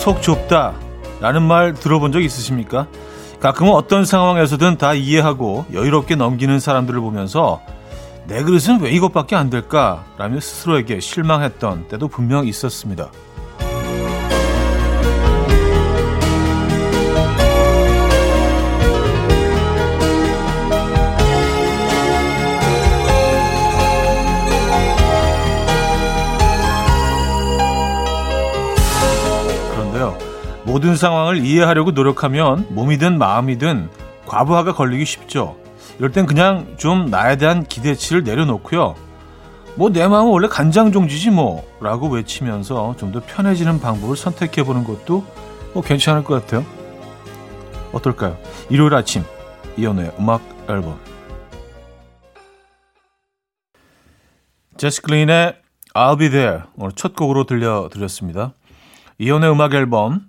참속 좁다 라는 말 들어본 적 있으십니까? 가끔은 어떤 상황에서든 다 이해하고 여유롭게 넘기는 사람들을 보면서 내 그릇은 왜 이것밖에 안 될까? 라며 스스로에게 실망했던 때도 분명 있었습니다. 모든 상황을 이해하려고 노력하면 몸이든 마음이든 과부하가 걸리기 쉽죠. 이럴 땐 그냥 좀 나에 대한 기대치를 내려놓고요. 뭐 내 마음은 원래 간장종지지 뭐 라고 외치면서 좀 더 편해지는 방법을 선택해 보는 것도 뭐 괜찮을 것 같아요. 어떨까요? 일요일 아침 이연우의 음악 앨범 제스 클린의 I'll Be There 오늘 첫 곡으로 들려드렸습니다. 이연우의 음악 앨범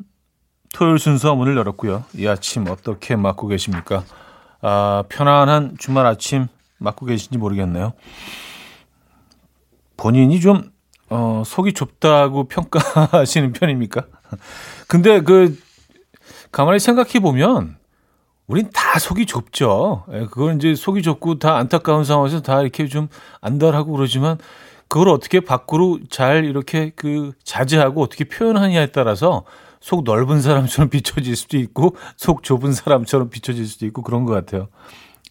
토요일 순서 문을 열었고요. 이 아침 어떻게 맞고 계십니까? 아, 편안한 주말 아침 맞고 계신지 모르겠네요. 본인이 좀 어, 속이 좁다고 평가하시는 편입니까? 근데 그 가만히 생각해 보면 우린 다 속이 좁죠. 예, 그걸 이제 속이 좁고 다 안타까운 상황에서 다 이렇게 좀 안달하고 그러지만 그걸 어떻게 밖으로 잘 이렇게 그 자제하고 어떻게 표현하냐에 따라서 속 넓은 사람처럼 비춰질 수도 있고 속 좁은 사람처럼 비춰질 수도 있고 그런 것 같아요.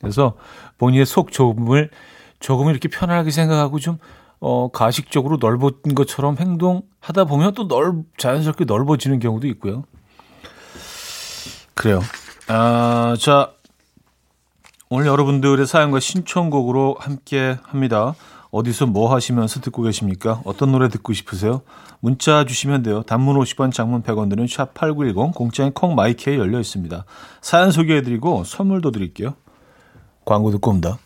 그래서 본인의 속 좁음을 조금 이렇게 편하게 생각하고 좀 어, 가식적으로 넓은 것처럼 행동하다 보면 또 넓, 자연스럽게 넓어지는 경우도 있고요. 그래요. 아, 자, 오늘 여러분들의 사연과 신청곡으로 함께 합니다. 어디서 뭐 하시면서 듣고 계십니까? 어떤 노래 듣고 싶으세요? 문자 주시면 돼요. 단문 50원, 장문 100원 드는 샵8910, 공짜인 콩 마이케이 열려 있습니다. 사연 소개해드리고 선물도 드릴게요. 광고 듣고 옵니다.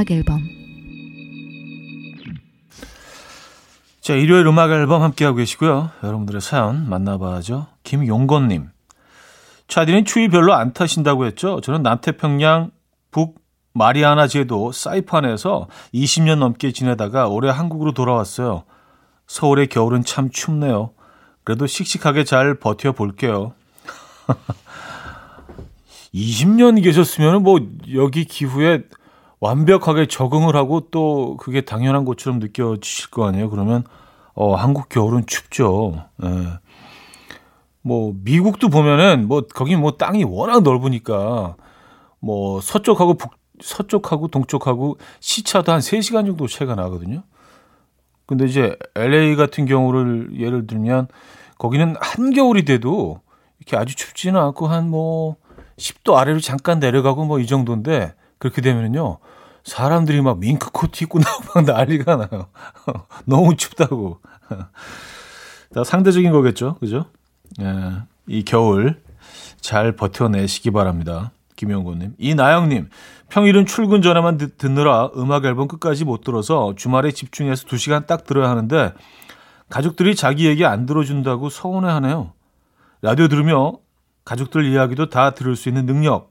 음악 앨범 자, 일요일 음악 앨범 함께하고 계시고요. 여러분들의 사연 만나봐야죠. 김용건님. 차디는 추위 별로 안 타신다고 했죠? 저는 남태평양 북 마리아나 제도 사이판에서 20년 넘게 지내다가 올해 한국으로 돌아왔어요. 서울의 겨울은 참 춥네요. 그래도 씩씩하게 잘 버텨볼게요. 20년 계셨으면 뭐 여기 기후에 완벽하게 적응을 하고 또 그게 당연한 것처럼 느껴지실 거 아니에요. 그러면 어 한국 겨울은 춥죠. 예. 뭐 미국도 보면은 뭐 거기 뭐 땅이 워낙 넓으니까 뭐 서쪽하고 북 서쪽하고 동쪽하고 시차도 한 3시간 정도 차이가 나거든요. 근데 이제 LA 같은 경우를 예를 들면 거기는 한겨울이 돼도 이렇게 아주 춥지는 않고 한 뭐 10도 아래로 잠깐 내려가고 뭐 이 정도인데 그렇게 되면은요. 사람들이 막 밍크 코트 입고 나오고 막 난리가 나요. 너무 춥다고. 다 상대적인 거겠죠. 그죠? 예, 이 겨울 잘 버텨내시기 바랍니다. 김영곤님. 이나영님. 평일은 출근 전에만 듣, 느라 음악 앨범 끝까지 못 들어서 주말에 집중해서 2시간 딱 들어야 하는데 가족들이 자기 얘기 안 들어준다고 서운해 하네요. 라디오 들으며 가족들 이야기도 다 들을 수 있는 능력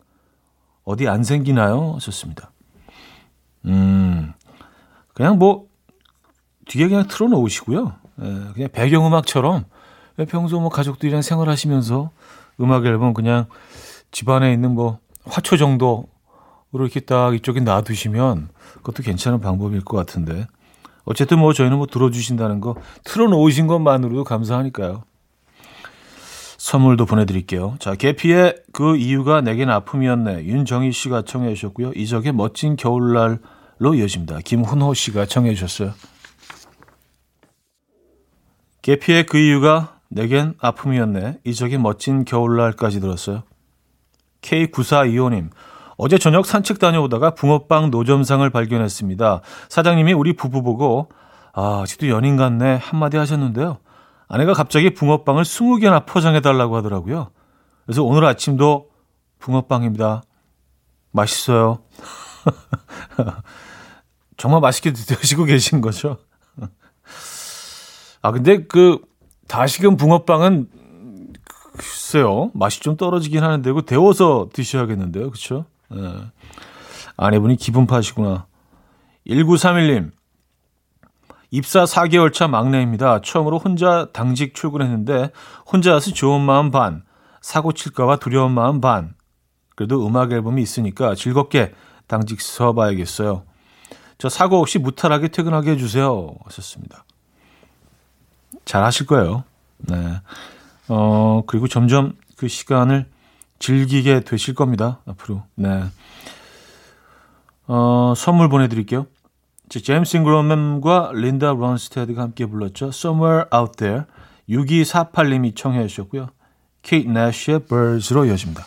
어디 안 생기나요? 하셨습니다. 음, 그냥 뭐, 뒤에 그냥 틀어놓으시고요. 예, 그냥 배경음악처럼 평소 뭐 가족들이랑 생활하시면서 음악 앨범 그냥 집안에 있는 뭐 화초 정도로 이렇게 딱 이쪽에 놔두시면 그것도 괜찮은 방법일 것 같은데. 어쨌든 뭐 저희는 뭐 들어주신다는 거 틀어놓으신 것만으로도 감사하니까요. 선물도 보내드릴게요. 자, 개피의 그 이유가 내겐 아픔이었네. 윤정희 씨가 청해 주셨고요. 이적의 멋진 겨울날로 이어집니다. 김훈호 씨가 청해 주셨어요. 개피의 그 이유가 내겐 아픔이었네. 이적의 멋진 겨울날까지 들었어요. K9425님. 어제 저녁 산책 다녀오다가 붕어빵 노점상을 발견했습니다. 사장님이 우리 부부 보고 아, 아직도 연인 같네 한마디 하셨는데요. 아내가 갑자기 붕어빵을 20개나 포장해 달라고 하더라고요. 그래서 오늘 아침도 붕어빵입니다. 맛있어요. 정말 맛있게 드시고 계신 거죠? 아, 근데 그, 다시금 붕어빵은, 글쎄요, 맛이 좀 떨어지긴 하는데, 그 데워서 드셔야겠는데요. 그쵸? 네. 아내분이 기분 파시구나. 1931님, 입사 4개월 차 막내입니다. 처음으로 혼자 당직 출근했는데, 혼자서 좋은 마음 반, 사고 칠까봐 두려운 마음 반. 그래도 음악 앨범이 있으니까 즐겁게 당직 서봐야겠어요. 저 사고 없이 무탈하게 퇴근하게 해주세요. 하셨습니다. 잘 하실 거예요. 네. 어, 그리고 점점 그 시간을 즐기게 되실 겁니다. 앞으로. 네. 어, 선물 보내드릴게요. 제임스 잉그럼과 린다 론스테드가 함께 불렀죠. Somewhere Out There. 6248님이 청해 주셨고요. 케이트 내쉬의 Birds로 이어집니다.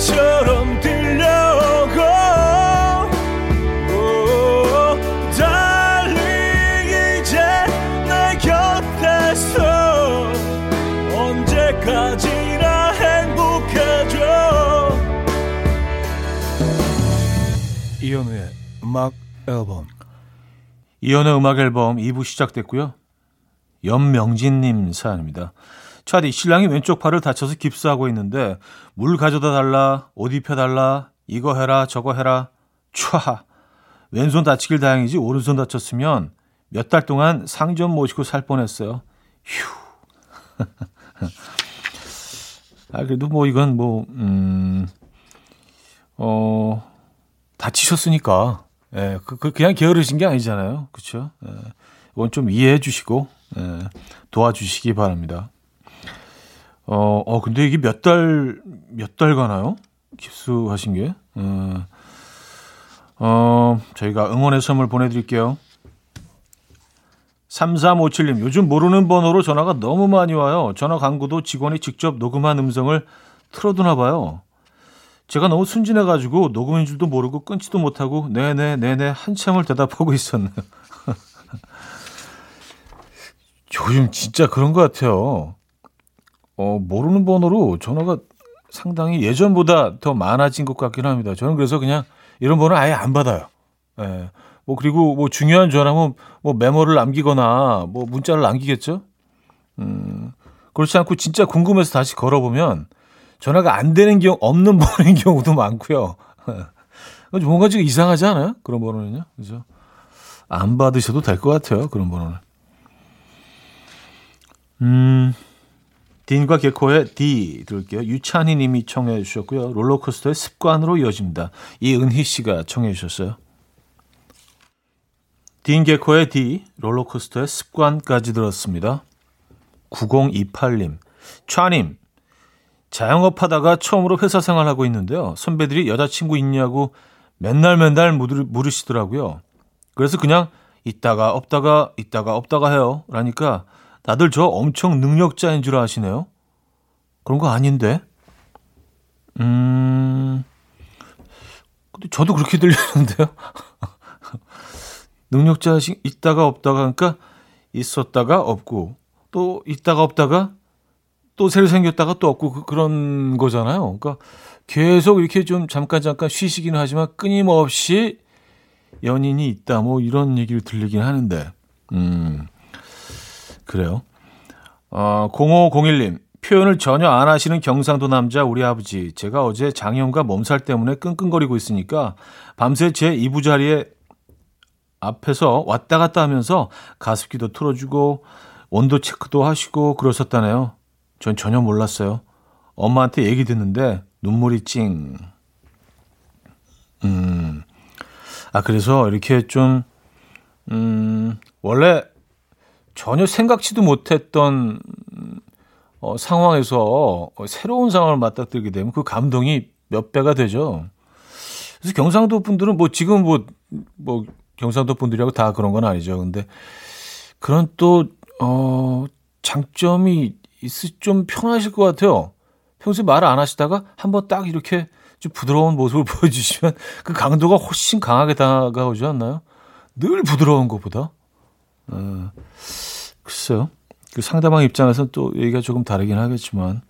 이 현우의 음악 앨범 이현우의 음악 앨범 2부 시작됐고요. 연명진님 사연입니다. 차디 신랑이 왼쪽 팔을 다쳐서 깁스하고 있는데 물 가져다 달라 옷 입혀달라 이거 해라 저거 해라 촤 왼손 다치길 다행이지 오른손 다쳤으면 몇 달 동안 상점 모시고 살 뻔했어요. 휴. 아 그래도 뭐 이건 뭐 음. 어 다치셨으니까 예, 그, 그 그냥 게으르신 게 아니잖아요. 그렇죠? 예, 이건 좀 이해해 주시고 예, 도와주시기 바랍니다. 어, 어 근데 이게 몇 달 몇 달 가나요? 깁스하신 게? 어, 어, 저희가 응원의 선물 보내 드릴게요. 3357님, 요즘 모르는 번호로 전화가 너무 많이 와요. 전화 광고도 직원이 직접 녹음한 음성을 틀어두나 봐요. 제가 너무 순진해가지고 녹음인 줄도 모르고 끊지도 못하고 네네 네네 한참을 대답하고 있었네요. 요즘 진짜 그런 것 같아요. 어, 모르는 번호로 전화가 상당히 예전보다 더 많아진 것 같긴 합니다. 저는 그래서 그냥 이런 번호 아예 안 받아요. 예. 뭐 그리고 뭐 중요한 전화면 뭐 메모를 남기거나 뭐 문자를 남기겠죠. 음. 그렇지 않고 진짜 궁금해서 다시 걸어보면 전화가 안 되는 경우, 없는 번호인 경우도 많고요. 뭔가 좀 이상하지 않아요? 그런 번호는요. 그죠? 안 받으셔도 될 것 같아요. 그런 번호는. 음, 딘과 개코의 D 들을게요. 유찬희 님이 청해 주셨고요. 롤러코스터의 습관으로 이어집니다. 이은희 씨가 청해 주셨어요. 딘 개코의 D, 롤러코스터의 습관까지 들었습니다. 9028님, 차님, 자영업 하다가 처음으로 회사 생활하고 있는데요. 선배들이 여자친구 있냐고 맨날 맨날 물으시더라고요. 그래서 그냥 있다가 없다가 있다가 없다가 해요. 라니까 다들 저 엄청 능력자인 줄 아시네요. 그런 거 아닌데. 음. 근데 저도 그렇게 들리는데요. 능력자 있다가 없다가 그러니까 있었다가 없고 또 있다가 없다가 또 새로 생겼다가 또 없고 그, 그런 거잖아요. 그러니까 계속 이렇게 좀 잠깐 잠깐 쉬시기는 하지만 끊임없이 연인이 있다 뭐 이런 얘기를 들리긴 하는데 음 그래요. 어 0501님 표현을 전혀 안 하시는 경상도 남자 우리 아버지 제가 어제 장염과 몸살 때문에 끙끙거리고 있으니까 밤새 제 이부 자리에 앞에서 왔다 갔다 하면서 가습기도 틀어주고 온도 체크도 하시고 그러셨다네요. 전 전혀 몰랐어요. 엄마한테 얘기 듣는데 눈물이 찡. 음. 아, 그래서 이렇게 좀, 음, 원래 전혀 생각지도 못했던 어, 상황에서 새로운 상황을 맞닥뜨리게 되면 그 감동이 몇 배가 되죠. 그래서 경상도 분들은 뭐 지금 뭐, 뭐 경상도 분들이라고 다 그런 건 아니죠. 근데 그런 또, 어, 장점이 있을 좀 편하실 것 같아요. 평소에 말안 하시다가 한번 딱 이렇게 좀 부드러운 모습을 보여주시면 그 강도가 훨씬 강하게 다가오지 않나요? 늘 부드러운 것보다. 어, 글쎄요. 그 상대방 입장에서는 또 얘기가 조금 다르긴 하겠지만.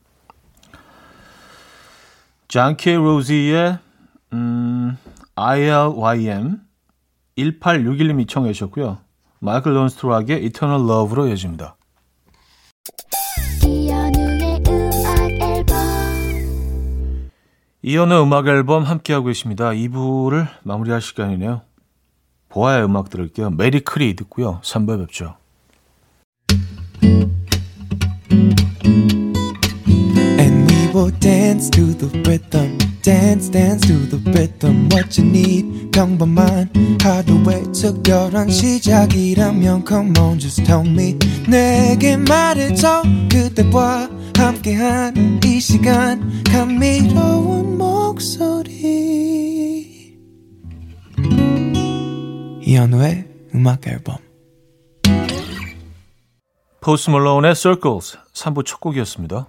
장케 로지의 음, ILYM 1861님이 청해 주셨고요. Michael Learns to Rock의 Eternal Love로 이어집니다. 이연의 음악 앨범 함께하고 계십니다. 2부를 마무리할 시간이네요. 보아의 음악 들을게요. 메리 크리 듣고요. 3부에 뵙죠. Will dance to the rhythm. Dance dance to the rhythm what you need. 평범한 하루의 특별한 시작이라면 come on just tell me. 내게 말해줘 그대와 함께한 이 시간. 감미로운 목소리. 이현우의 음악 앨범. 포스 몰로운의 Circles 3부 첫 곡이었습니다.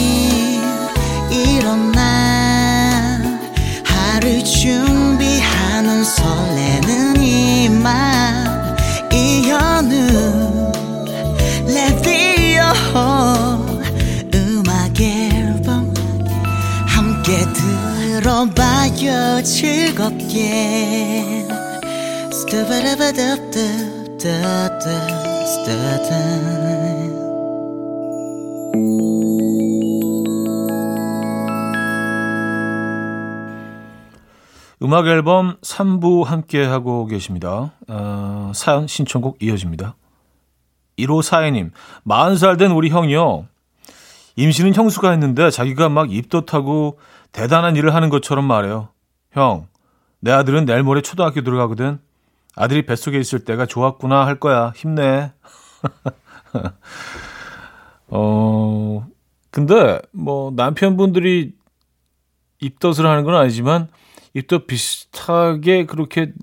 들어봐요 즐겁게 음악 앨범 3부 함께 하고 계십니다. 어, 사연 신청곡 이어집니다. 1호 사연님, 40살 된 우리 형이요. 임신은 형수가 했는데 자기가 막 입덧하고 대단한 일을 하는 것처럼 말해요. 형, 내 아들은 내일 모레 초등학교 들어가거든. 아들이 뱃속에 있을 때가 좋았구나 할 거야. 힘내. 어, 근데 뭐 남편분들이 입덧을 하는 건 아니지만 입덧 비슷하게 그렇게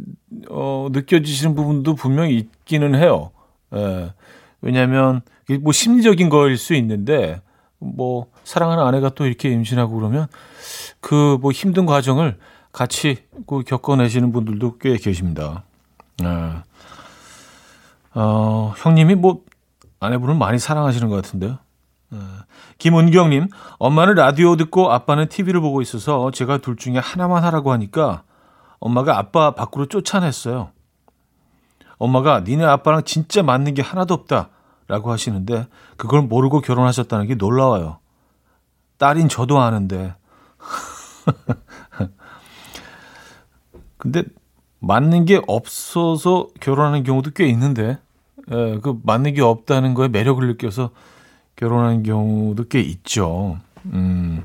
어, 느껴지시는 부분도 분명히 있기는 해요. 예. 왜냐하면 뭐 심리적인 거일 수 있는데 뭐 사랑하는 아내가 또 이렇게 임신하고 그러면 그 뭐 힘든 과정을 같이 그 겪어내시는 분들도 꽤 계십니다. 네. 어, 형님이 뭐 아내분을 많이 사랑하시는 것 같은데요. 네. 김은경님, 엄마는 라디오 듣고 아빠는 TV를 보고 있어서 제가 둘 중에 하나만 하라고 하니까 엄마가 아빠 밖으로 쫓아냈어요. 엄마가 니네 아빠랑 진짜 맞는 게 하나도 없다. 라고 하시는데 그걸 모르고 결혼하셨다는 게 놀라워요. 딸인 저도 아는데. 근데 맞는 게 없어서 결혼하는 경우도 꽤 있는데, 예, 그 맞는 게 없다는 거에 매력을 느껴서 결혼하는 경우도 꽤 있죠. 음,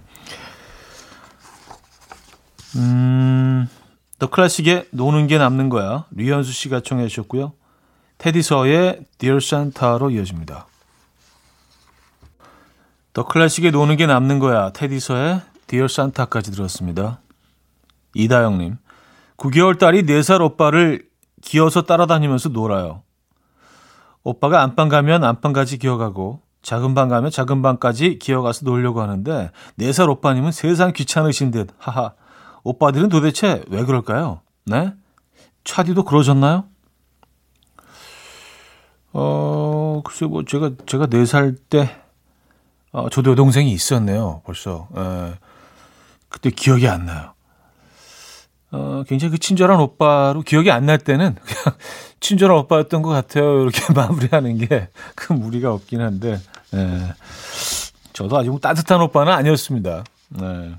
음, 더 클래식의 노는 게 남는 거야. 류현수 씨가 청해 주셨고요. 테디서의 Dear Santa로 이어집니다. 더 클래식의 노는 게 남는 거야. 테디서의 Dear Santa까지 들었습니다. 이다영님. 9개월 딸이 4살 오빠를 기어서 따라다니면서 놀아요. 오빠가 안방 가면 안방까지 기어가고 작은 방 가면 작은 방까지 기어가서 놀려고 하는데 4살 오빠님은 세상 귀찮으신 듯 하하 오빠들은 도대체 왜 그럴까요? 네? 차디도 그러셨나요? 어, 글쎄, 뭐, 제가, 제가 4살 때, 어, 저도 여동생이 있었네요, 벌써. 에, 그때 기억이 안 나요. 어, 굉장히 그 친절한 오빠로 기억이 안 날 때는 그냥 친절한 오빠였던 것 같아요. 이렇게 마무리하는 게큰 무리가 없긴 한데, 에, 저도 아주 따뜻한 오빠는 아니었습니다. 네.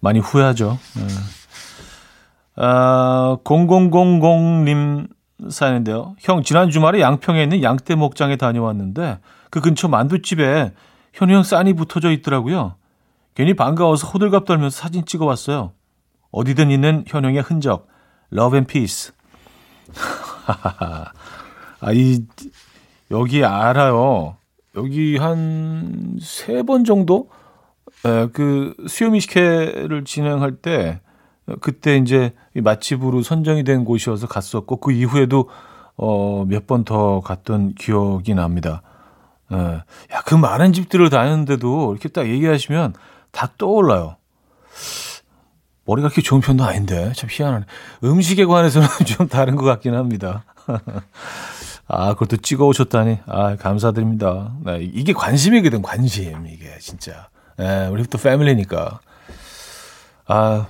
많이 후회하죠. 네. 아, 0000님 사연인데요. 형, 지난 주말에 양평에 있는 양떼 목장에 다녀왔는데 그 근처 만두집에 현우 형 싼이 붙어져 있더라고요. 괜히 반가워서 호들갑 떨면서 사진 찍어 왔어요. 어디든 있는 현영의 흔적. Love and Peace. 아, 이, 여기 알아요. 여기 한 세 번 정도? 에, 그 수요미 식회를 진행할 때 그때 이제 맛집으로 선정이 된 곳이어서 갔었고 그 이후에도 어, 몇 번 더 갔던 기억이 납니다. 예. 야, 그 많은 집들을 다녔는데도 이렇게 딱 얘기하시면 다 떠올라요. 머리가 그렇게 좋은 편도 아닌데 참 희한하네. 음식에 관해서는 좀 다른 것 같긴 합니다. 아, 그것도 찍어 오셨다니. 아, 감사드립니다. 네, 이게 관심이거든, 관심. 이게 진짜. 예, 우리 또 패밀리니까. 아,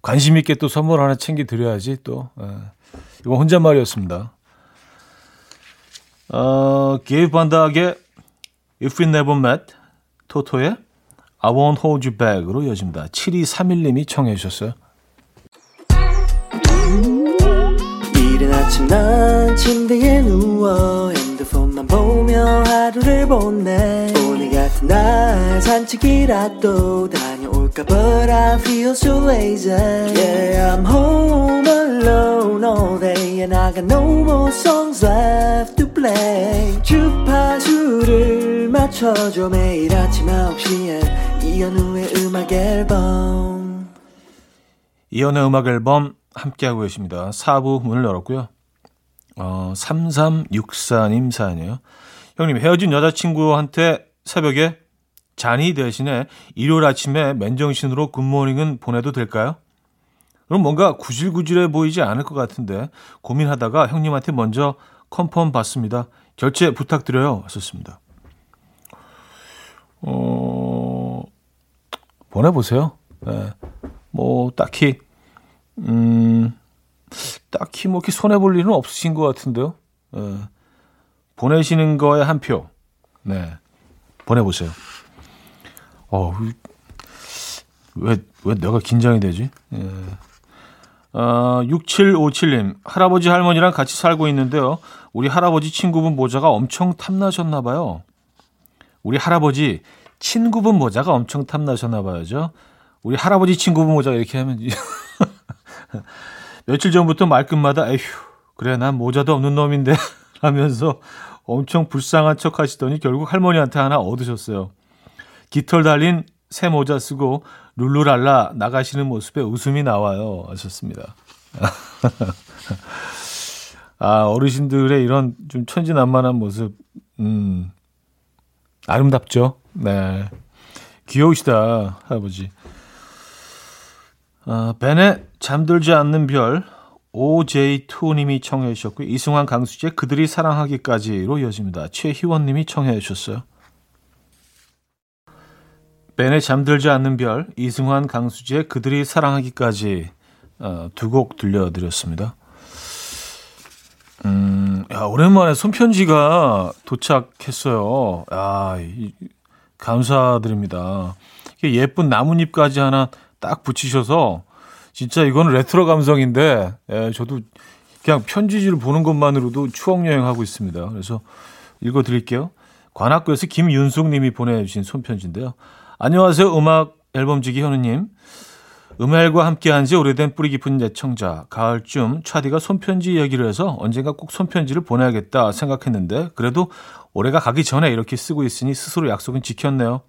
관심 있게 또 선물 하나 챙겨 드려야지 또. 예. 이거 혼잣말이었습니다. 어, 게이브 반다의 If We Never Met, 토토의 I Won't Hold You Back으로 이어집니다. 7231님이 청해 주셨어요. 이른 아침 난 침대에 누워 핸드폰만 보며 하루를 보내 오늘 같은 날 산책이라도 다 볼까 But I feel so lazy. Yeah I'm home alone all day And I got no more songs left to play. 주파수를 맞춰줘 매일 아침 9시에. 이현우의 음악 앨범. 이현우의 음악 앨범 함께하고 계십니다. 4부 문을 열었고요. 어, 3364님 사연이에요. 형님 헤어진 여자친구한테 새벽에 잔이 대신에 일요일 아침에 맨정신으로 굿모닝은 보내도 될까요? 그럼 뭔가 구질구질해 보이지 않을 것 같은데 고민하다가 형님한테 먼저 컨펌 받습니다. 결제 부탁드려요. 하셨습니다. 어, 보내보세요. 네. 뭐, 딱히, 음, 딱히 뭐 이렇게 손해볼 일은 없으신 것 같은데요. 네. 보내시는 거에 한 표. 네. 보내보세요. 어, 왜, 왜 내가 긴장이 되지? 예. 어, 6757님, 할아버지 할머니랑 같이 살고 있는데요. 우리 할아버지 친구분 모자가 엄청 탐나셨나 봐요. 우리 할아버지 친구분 모자가 엄청 탐나셨나 봐요죠. 우리 할아버지 친구분 모자가 이렇게 하면 며칠 전부터 말끝마다 에휴 그래 난 모자도 없는 놈인데 하면서 엄청 불쌍한 척 하시더니 결국 할머니한테 하나 얻으셨어요. 깃털 달린 새 모자 쓰고 룰루랄라 나가시는 모습에 웃음이 나와요. 하셨습니다. 아, 어르신들의 이런 좀 천진난만한 모습, 음, 아름답죠? 네. 귀여우시다, 할아버지. 아, 벤의 잠들지 않는 별, OJ2님이 청해 주셨고, 이승환 강수지의 그들이 사랑하기까지로 이어집니다. 최희원님이 청해 주셨어요. 벤의 잠들지 않는 별, 이승환, 강수지의 그들이 사랑하기까지 어, 두곡 들려드렸습니다. 음, 야, 오랜만에 손편지가 도착했어요. 야, 이, 감사드립니다. 예쁜 나뭇잎까지 하나 딱 붙이셔서 진짜 이거는 레트로 감성인데 예, 저도 그냥 편지지를 보는 것만으로도 추억 여행하고 있습니다. 그래서 읽어드릴게요. 관악구에서 김윤숙 님이 보내주신 손편지인데요. 안녕하세요. 음악 앨범지기 현우님. 음알과 함께한 지 오래된 뿌리 깊은 애청자. 가을쯤 차디가 손편지 얘기를 해서 언젠가 꼭 손편지를 보내야겠다 생각했는데 그래도 올해가 가기 전에 이렇게 쓰고 있으니 스스로 약속은 지켰네요.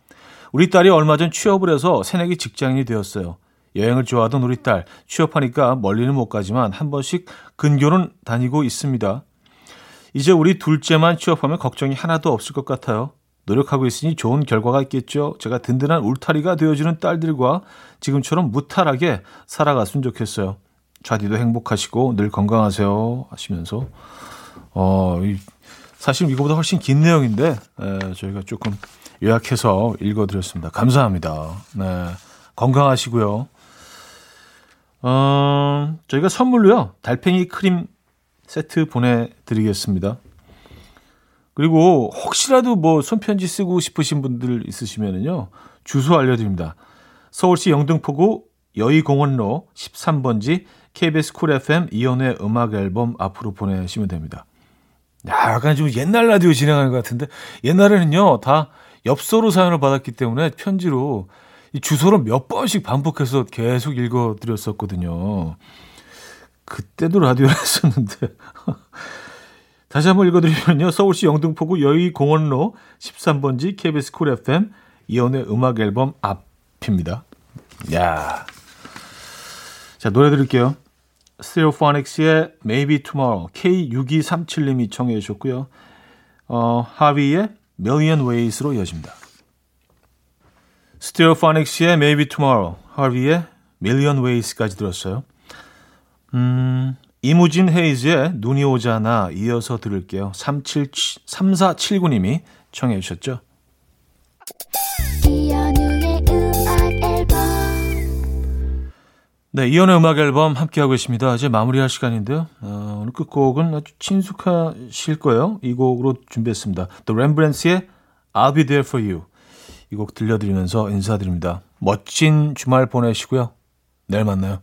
우리 딸이 얼마 전 취업을 해서 새내기 직장인이 되었어요. 여행을 좋아하던 우리 딸 취업하니까 멀리는 못 가지만 한 번씩 근교는 다니고 있습니다. 이제 우리 둘째만 취업하면 걱정이 하나도 없을 것 같아요. 노력하고 있으니 좋은 결과가 있겠죠. 제가 든든한 울타리가 되어주는 딸들과 지금처럼 무탈하게 살아갔으면 좋겠어요. 좌디도 행복하시고 늘 건강하세요 하시면서 어 사실 이거보다 훨씬 긴 내용인데 에, 저희가 조금 요약해서 읽어드렸습니다. 감사합니다. 네 건강하시고요. 어, 저희가 선물로요 달팽이 크림 세트 보내드리겠습니다. 그리고 혹시라도 뭐 손편지 쓰고 싶으신 분들 있으시면은요. 주소 알려드립니다. 서울시 영등포구 여의공원로 13번지 KBS 쿨 FM 이현우의 음악 앨범 앞으로 보내시면 됩니다. 야, 약간 좀 옛날 라디오 진행하는 것 같은데 옛날에는요 다 엽서로 사연을 받았기 때문에 편지로 이 주소를 몇 번씩 반복해서 계속 읽어드렸었거든요. 그때도 라디오 했었는데 다시 한번 읽어드리면요. 서울시 영등포구 여의공원로 13번지 KBS 쿨 FM 이현우의 음악 앨범 앞입니다. 야. 자, 노래 드릴게요. 스테레오포닉스의 Maybe Tomorrow K6237님이 청해 주셨고요. 어, 하위의 Million Ways로 이어집니다. 스테레오포닉스의 Maybe Tomorrow, 하위의 Million Ways까지 들었어요. 음, 이무진 헤이즈의 눈이 오잖아 이어서 들을게요. 37, 3479님이 청해 주셨죠. 네, 이연의 음악 앨범 함께하고 있습니다. 이제 마무리할 시간인데요. 어, 오늘 끝곡은 아주 친숙하실 거예요. 이 곡으로 준비했습니다. The Rembrandts의 I'll Be There For You 이 곡 들려드리면서 인사드립니다. 멋진 주말 보내시고요. 내일 만나요.